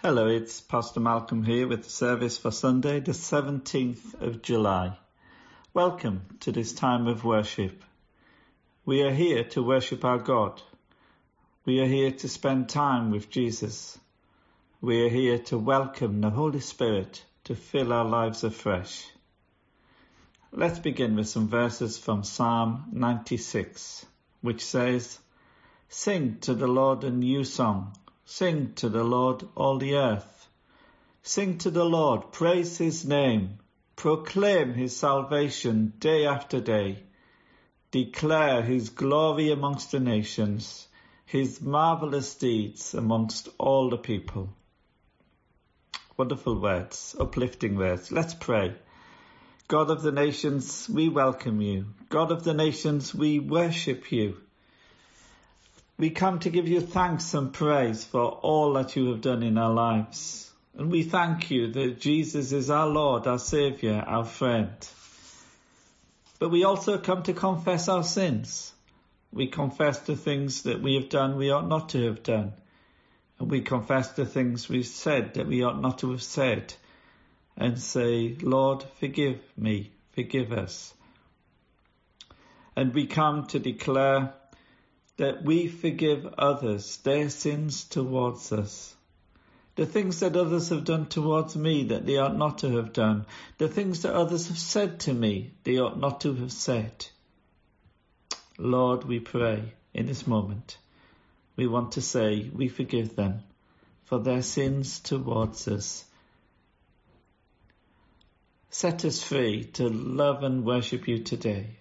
Hello, it's Pastor Malcolm here with the service for Sunday, the 17th of July. Welcome to this time of worship. We are here to worship our God. We are here to spend time with Jesus. We are here to welcome the Holy Spirit to fill our lives afresh. Let's begin with some verses from Psalm 96, which says, Sing to the Lord a new song Sing to the Lord, all the earth. Sing to the Lord, praise his name. Proclaim his salvation day after day. Declare his glory amongst the nations, his marvelous deeds amongst all the people. Wonderful words, uplifting words. Let's pray. God of the nations, we welcome you. God of the nations, we worship you. We come to give you thanks and praise for all that you have done in our lives. And we thank you that Jesus is our Lord, our Saviour, our friend. But we also come to confess our sins. We confess the things that we have done we ought not to have done. And we confess the things we've said that we ought not to have said. And say, Lord, forgive me, forgive us. And we come to declare that we forgive others their sins towards us. The things that others have done towards me that they ought not to have done. The things that others have said to me they ought not to have said. Lord, we pray in this moment. We want to say we forgive them for their sins towards us. Set us free to love and worship you today.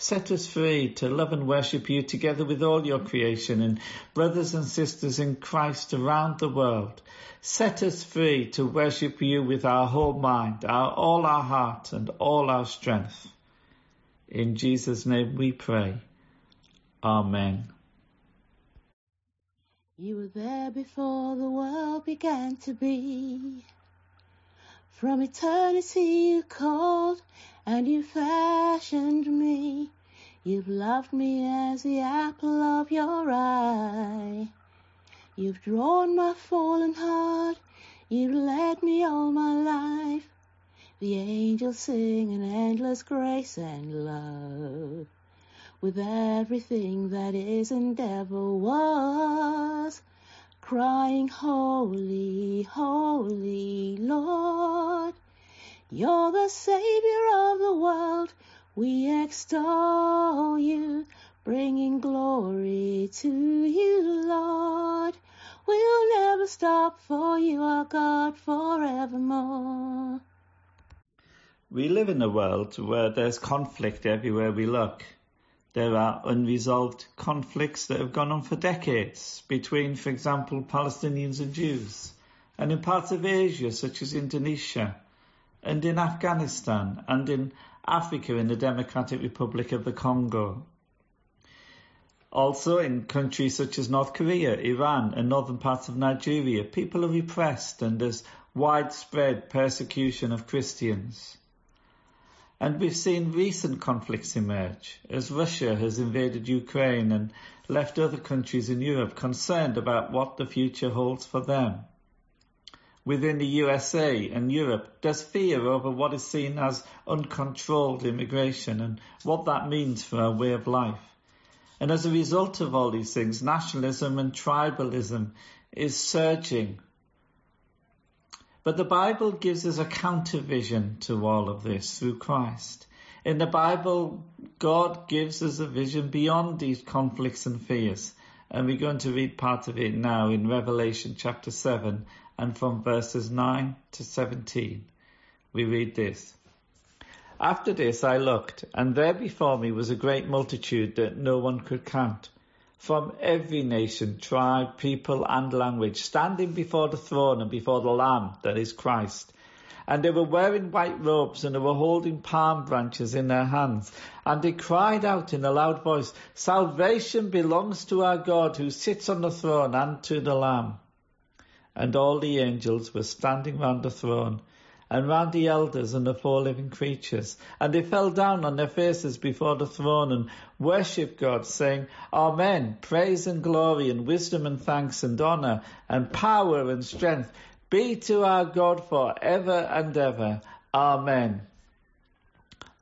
Set us free to love and worship you together with all your creation and brothers and sisters in Christ around the world. Set us free to worship you with our whole mind, our, all our heart and all our strength. In Jesus' name we pray. Amen. You were there before the world began to be. From eternity you called and you fashioned me. You've loved me as the apple of your eye. You've drawn my fallen heart. You've led me all my life. The angels sing an endless grace and love. With everything that is and ever was crying, Holy, Holy Lord. You're the Savior of the world. We extol you, bringing glory to you, Lord. We'll never stop for you, are God, forevermore. We live in a world where there's conflict everywhere we look. There are unresolved conflicts that have gone on for decades between, for example, Palestinians and Jews, and in parts of Asia, such as Indonesia, and in Afghanistan, and in Africa, in the Democratic Republic of the Congo. Also in countries such as North Korea, Iran, and northern parts of Nigeria, people are repressed and there's widespread persecution of Christians. And we've seen recent conflicts emerge as Russia has invaded Ukraine and left other countries in Europe concerned about what the future holds for them. Within the USA and Europe, there's fear over what is seen as uncontrolled immigration and what that means for our way of life. And as a result of all these things, nationalism and tribalism is surging but the Bible gives us a counter vision to all of this through Christ. In the Bible, God gives us a vision beyond these conflicts and fears. And we're going to read part of it now in Revelation chapter 7 and from verses 9 to 17. We read this. After this I looked, and there before me was a great multitude that no one could count from every nation, tribe, people, and language, standing before the throne and before the Lamb, that is Christ. And they were wearing white robes and they were holding palm branches in their hands. And they cried out in a loud voice, Salvation belongs to our God who sits on the throne and to the Lamb. And all the angels were standing round the throne and round the elders and the four living creatures. And they fell down on their faces before the throne and worshipped God, saying, Amen, praise and glory and wisdom and thanks and honour and power and strength be to our God for ever and ever. Amen.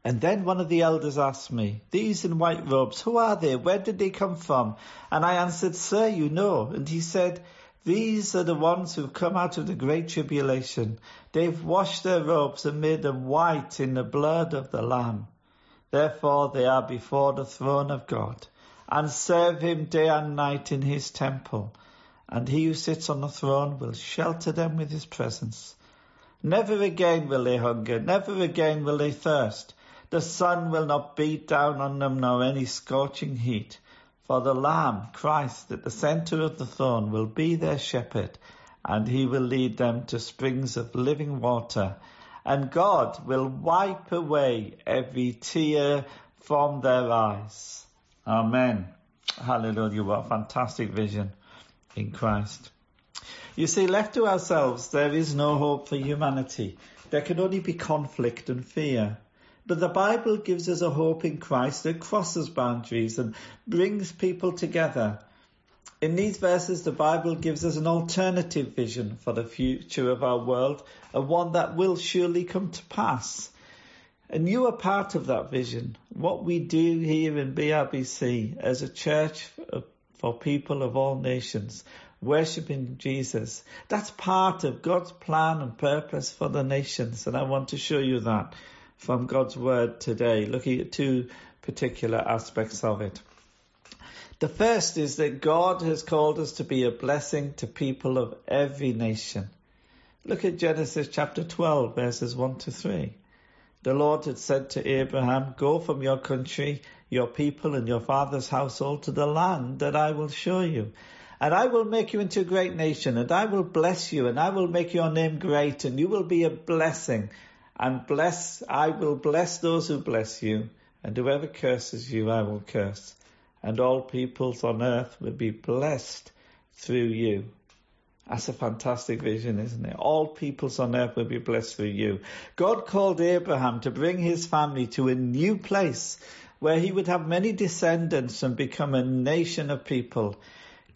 And then one of the elders asked me, These in white robes, who are they? Where did they come from? And I answered, Sir, you know. And he said, these are the ones who've come out of the great tribulation. They've washed their robes and made them white in the blood of the Lamb. Therefore they are before the throne of God and serve him day and night in his temple. And he who sits on the throne will shelter them with his presence. Never again will they hunger, never again will they thirst. The sun will not beat down on them nor any scorching heat. For the Lamb, Christ, at the center of the throne will be their shepherd, and he will lead them to springs of living water. And God will wipe away every tear from their eyes. Amen. Hallelujah. What a fantastic vision in Christ. You see, left to ourselves, there is no hope for humanity. There can only be conflict and fear. But the Bible gives us a hope in Christ that crosses boundaries and brings people together. In these verses, the Bible gives us an alternative vision for the future of our world, and one that will surely come to pass. And you are part of that vision. What we do here in BRBC as a church for people of all nations, worshipping Jesus, that's part of God's plan and purpose for the nations. And I want to show you that from God's Word today, looking at two particular aspects of it. The first is that God has called us to be a blessing to people of every nation. Look at Genesis chapter 12, verses 1 to 3. The Lord had said to Abraham, Go from your country, your people, and your father's household to the land that I will show you. And I will make you into a great nation, and I will bless you, and I will make your name great, and you will be a blessing and bless, I will bless those who bless you, and whoever curses you, I will curse. And all peoples on earth will be blessed through you. That's a fantastic vision, isn't it? All peoples on earth will be blessed through you. God called Abraham to bring his family to a new place where he would have many descendants and become a nation of people.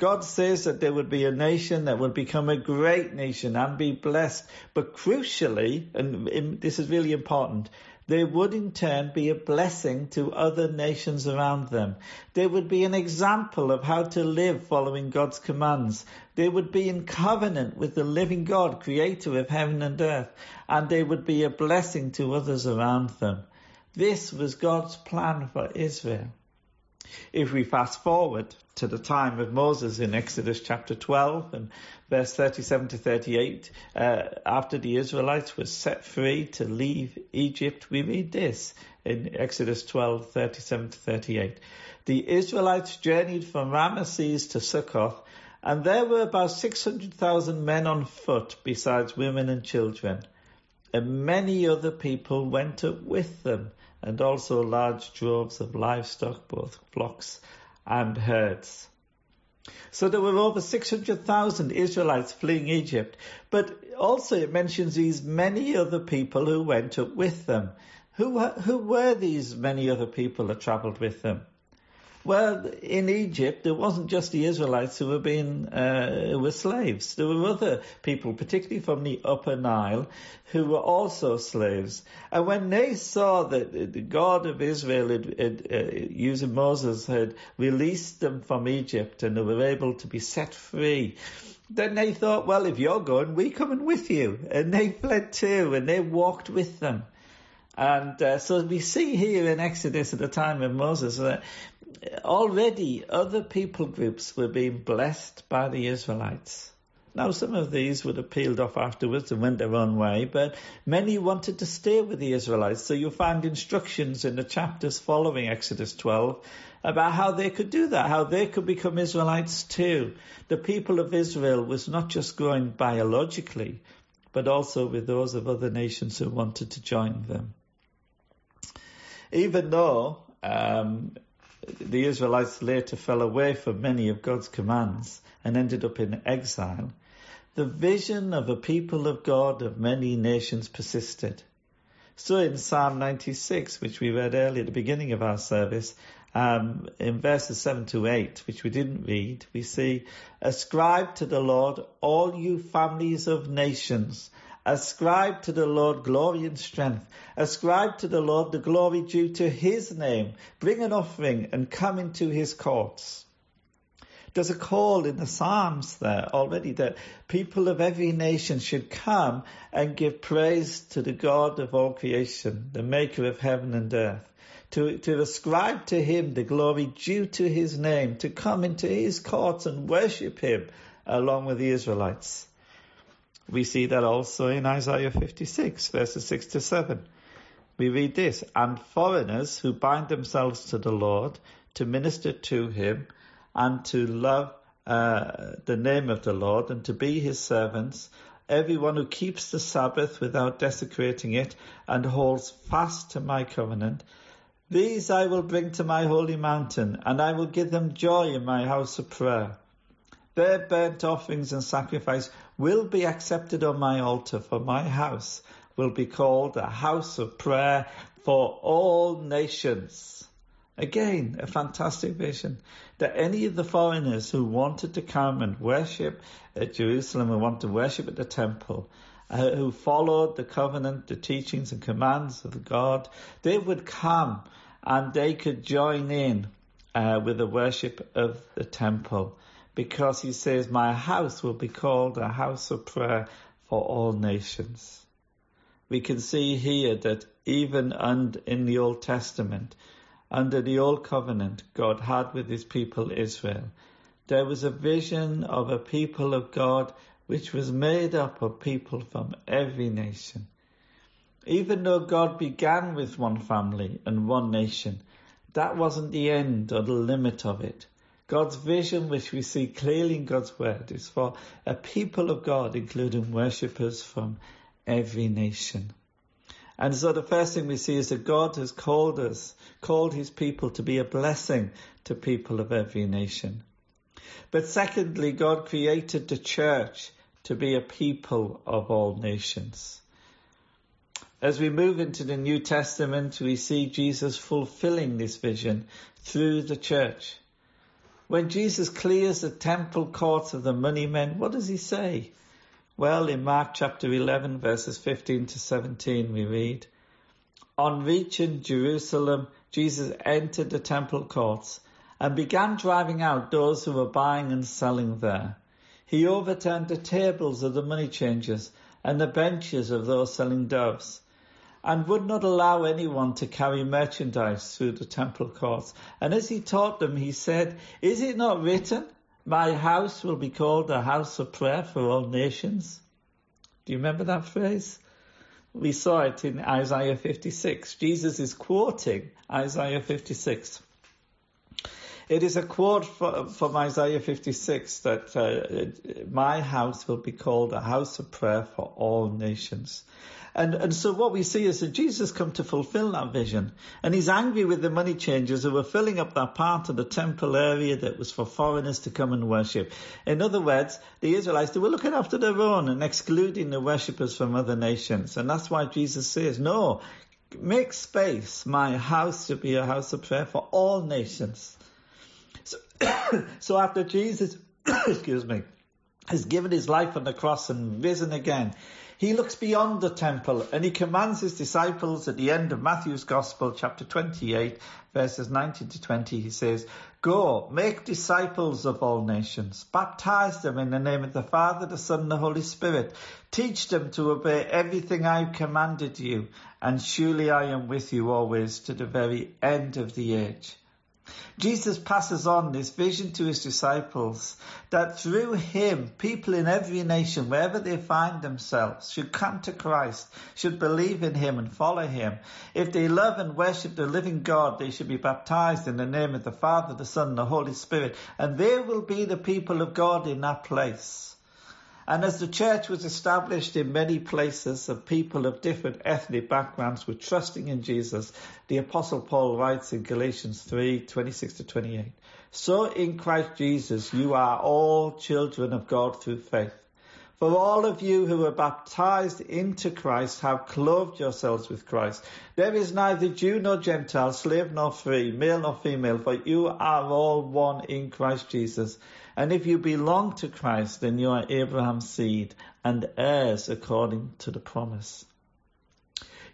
God says that there would be a nation that would become a great nation and be blessed. But crucially, and this is really important, they would in turn be a blessing to other nations around them. They would be an example of how to live following God's commands. They would be in covenant with the living God, creator of heaven and earth, and they would be a blessing to others around them. This was God's plan for Israel. If we fast forward to the time of Moses in Exodus chapter 12 and verse 37 to 38, uh, after the Israelites were set free to leave Egypt, we read this in Exodus 12, 37 to 38. The Israelites journeyed from Ramesses to Succoth, and there were about 600,000 men on foot besides women and children. And many other people went up with them and also large droves of livestock, both flocks and herds. So there were over 600,000 Israelites fleeing Egypt, but also it mentions these many other people who went up with them. Who, who were these many other people that travelled with them? Well, in Egypt, it wasn't just the Israelites who were being uh, were slaves. There were other people, particularly from the Upper Nile, who were also slaves. And when they saw that the God of Israel, had, had, uh, using Moses, had released them from Egypt and they were able to be set free, then they thought, well, if you're going, we're coming with you. And they fled too, and they walked with them. And uh, so we see here in Exodus at the time of Moses that already other people groups were being blessed by the Israelites. Now, some of these would have peeled off afterwards and went their own way, but many wanted to stay with the Israelites. So you find instructions in the chapters following Exodus 12 about how they could do that, how they could become Israelites too. The people of Israel was not just growing biologically, but also with those of other nations who wanted to join them. Even though um, the Israelites later fell away from many of God's commands and ended up in exile. the vision of a people of God of many nations persisted. So in Psalm 96, which we read earlier at the beginning of our service, um, in verses 7 to 8, which we didn't read, we see, Ascribe to the Lord, all you families of nations. Ascribe to the Lord glory and strength. Ascribe to the Lord the glory due to his name. Bring an offering and come into his courts. There's a call in the Psalms there already that people of every nation should come and give praise to the God of all creation, the maker of heaven and earth. To, to ascribe to him the glory due to his name, to come into his courts and worship him along with the Israelites. We see that also in Isaiah 56 verses 6 to 7. We read this, and foreigners who bind themselves to the Lord to minister to him and to love uh, the name of the Lord and to be his servants. Everyone who keeps the Sabbath without desecrating it and holds fast to my covenant, these I will bring to my holy mountain, and I will give them joy in my house of prayer. Their burnt offerings and sacrifice will be accepted on my altar, for my house will be called a house of prayer for all nations. Again, a fantastic vision that any of the foreigners who wanted to come and worship at Jerusalem and want to worship at the temple, uh, who followed the covenant, the teachings and commands of God, they would come and they could join in uh, with the worship of the temple because he says, my house will be called a house of prayer for all nations. We can see here that even in the Old Testament, under the old covenant God had with his people Israel, there was a vision of a people of God which was made up of people from every nation. Even though God began with one family and one nation, that wasn't the end or the limit of it. God's vision, which we see clearly in God's word, is for a people of God, including worshippers from every nation. And so the first thing we see is that God has called us, called his people to be a blessing to people of every nation. But secondly, God created the church to be a people of all nations. As we move into the New Testament, we see Jesus fulfilling this vision through the church. When Jesus clears the temple courts of the money men, what does he say? Well, in Mark chapter 11 verses 15 to 17 we read, On reaching Jerusalem, Jesus entered the temple courts and began driving out those who were buying and selling there. He overturned the tables of the money changers and the benches of those selling doves and would not allow anyone to carry merchandise through the temple courts. And as he taught them, he said, Is it not written, my house will be called a house of prayer for all nations. Do you remember that phrase? We saw it in Isaiah 56. Jesus is quoting Isaiah 56. It is a quote from Isaiah 56 that uh, my house will be called a house of prayer for all nations. And, and so what we see is that Jesus come to fulfill that vision. And he's angry with the money changers who were filling up that part of the temple area that was for foreigners to come and worship. In other words, the Israelites, they were looking after their own and excluding the worshippers from other nations. And that's why Jesus says, no, make space, my house should be a house of prayer for all nations. So, after Jesus, excuse me, has given his life on the cross and risen again, he looks beyond the temple and he commands his disciples at the end of Matthew's Gospel, chapter 28, verses 19 to 20. He says, Go, make disciples of all nations, baptize them in the name of the Father, the Son, and the Holy Spirit. Teach them to obey everything I've commanded you, and surely I am with you always to the very end of the age. Jesus passes on this vision to his disciples that through him, people in every nation, wherever they find themselves, should come to Christ, should believe in him and follow him. If they love and worship the living God, they should be baptized in the name of the Father, the Son, and the Holy Spirit, and they will be the people of God in that place. And as the church was established in many places of people of different ethnic backgrounds were trusting in Jesus, the apostle Paul writes in Galatians 3, 26 to 28. So in Christ Jesus, you are all children of God through faith. For all of you who are baptized into Christ have clothed yourselves with Christ. There is neither Jew nor Gentile, slave nor free, male nor female, for you are all one in Christ Jesus. And if you belong to Christ, then you are Abraham's seed and heirs according to the promise.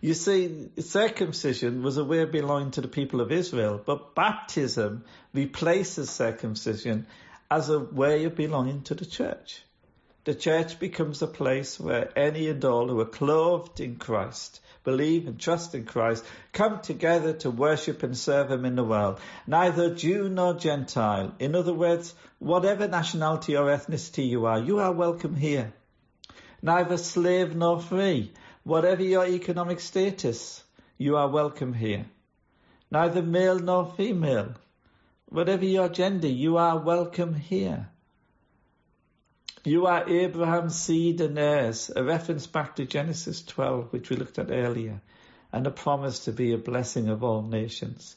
You see, circumcision was a way of belonging to the people of Israel, but baptism replaces circumcision as a way of belonging to the church the church becomes a place where any and all who are clothed in Christ, believe and trust in Christ, come together to worship and serve Him in the world. Neither Jew nor Gentile. In other words, whatever nationality or ethnicity you are, you are welcome here. Neither slave nor free. Whatever your economic status, you are welcome here. Neither male nor female. Whatever your gender, you are welcome here. You are Abraham's seed and heirs, a reference back to Genesis 12, which we looked at earlier, and a promise to be a blessing of all nations.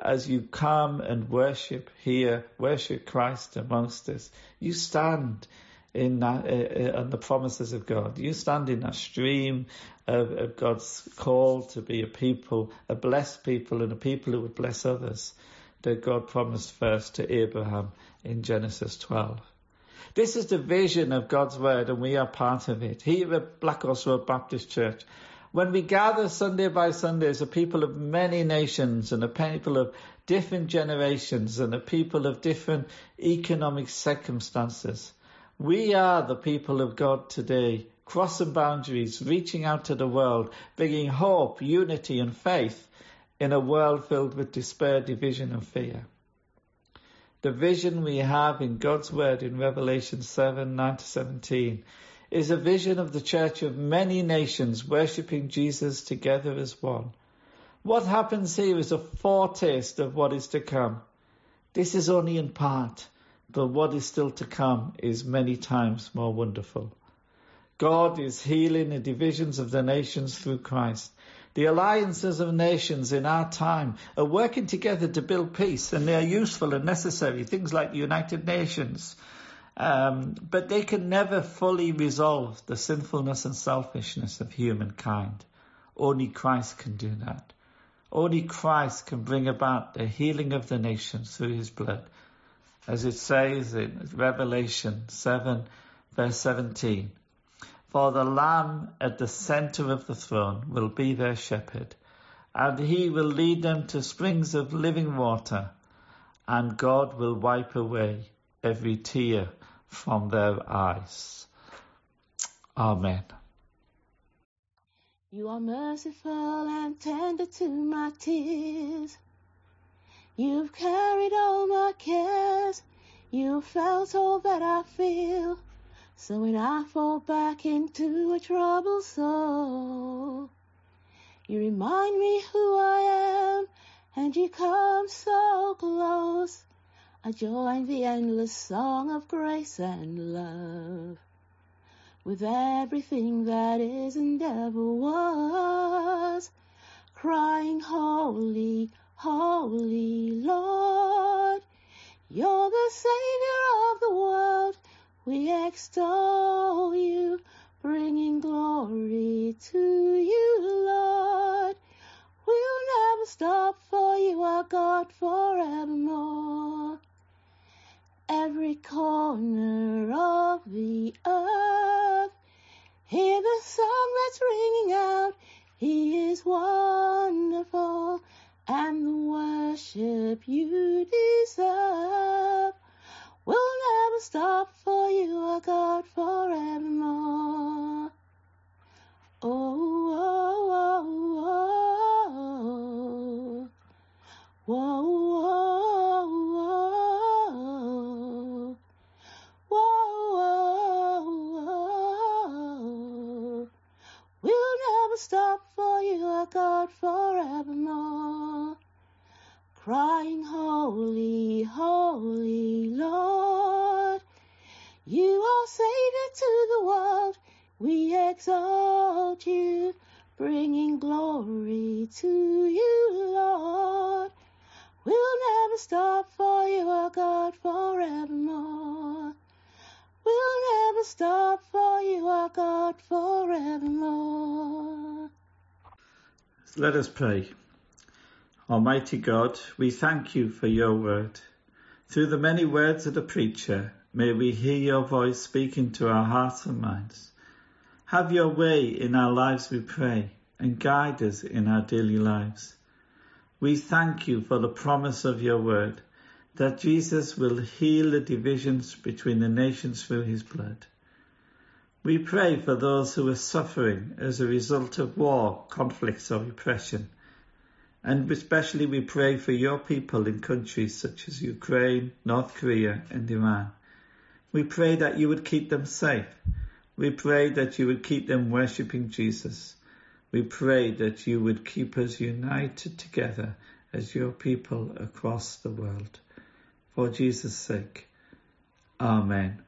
As you come and worship here, worship Christ amongst us, you stand in that, uh, uh, the promises of God. You stand in that stream of, of God's call to be a people, a blessed people, and a people who would bless others that God promised first to Abraham in Genesis 12. This is the vision of God's Word and we are part of it. Here at Blackhorse Road Baptist Church, when we gather Sunday by Sunday as a people of many nations and a people of different generations and a people of different economic circumstances, we are the people of God today, crossing boundaries, reaching out to the world, bringing hope, unity and faith in a world filled with despair, division and fear. The vision we have in God's Word in Revelation 7, 9 to 17 is a vision of the church of many nations worshipping Jesus together as one. What happens here is a foretaste of what is to come. This is only in part, but what is still to come is many times more wonderful. God is healing the divisions of the nations through Christ. The alliances of nations in our time are working together to build peace, and they are useful and necessary. Things like the United Nations. Um, but they can never fully resolve the sinfulness and selfishness of humankind. Only Christ can do that. Only Christ can bring about the healing of the nations through his blood. As it says in Revelation 7 verse 17, for the Lamb at the center of the throne will be their shepherd, and he will lead them to springs of living water, and God will wipe away every tear from their eyes. Amen. You are merciful and tender to my tears. You've carried all my cares. You've felt all that I feel. So when I fall back into a troubled soul, you remind me who I am and you come so close. I join the endless song of grace and love with everything that is and ever was, crying, Holy, Holy Lord, you're the Savior of the world. We extol you, bringing glory to you, Lord. We'll never stop for you, are God, forevermore. Every corner of the earth, hear the song that's ringing out. He is wonderful, and the worship you deserve. We'll never stop for you, our God, forevermore. Oh oh, oh, oh, oh, oh, whoa, whoa, whoa, whoa, whoa. We'll never stop for you, our God, forevermore God forevermore. Let us pray. Almighty God, we thank you for your word. Through the many words of the preacher, may we hear your voice speaking to our hearts and minds. Have your way in our lives, we pray, and guide us in our daily lives. We thank you for the promise of your word that Jesus will heal the divisions between the nations through his blood. We pray for those who are suffering as a result of war, conflicts or oppression. And especially we pray for your people in countries such as Ukraine, North Korea and Iran. We pray that you would keep them safe. We pray that you would keep them worshipping Jesus. We pray that you would keep us united together as your people across the world for Jesus' sake. Amen.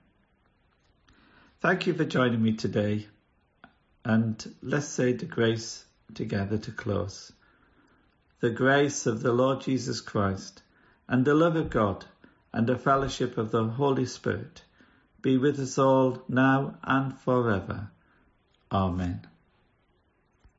Thank you for joining me today, and let's say the grace together to close. The grace of the Lord Jesus Christ, and the love of God, and the fellowship of the Holy Spirit be with us all now and forever. Amen.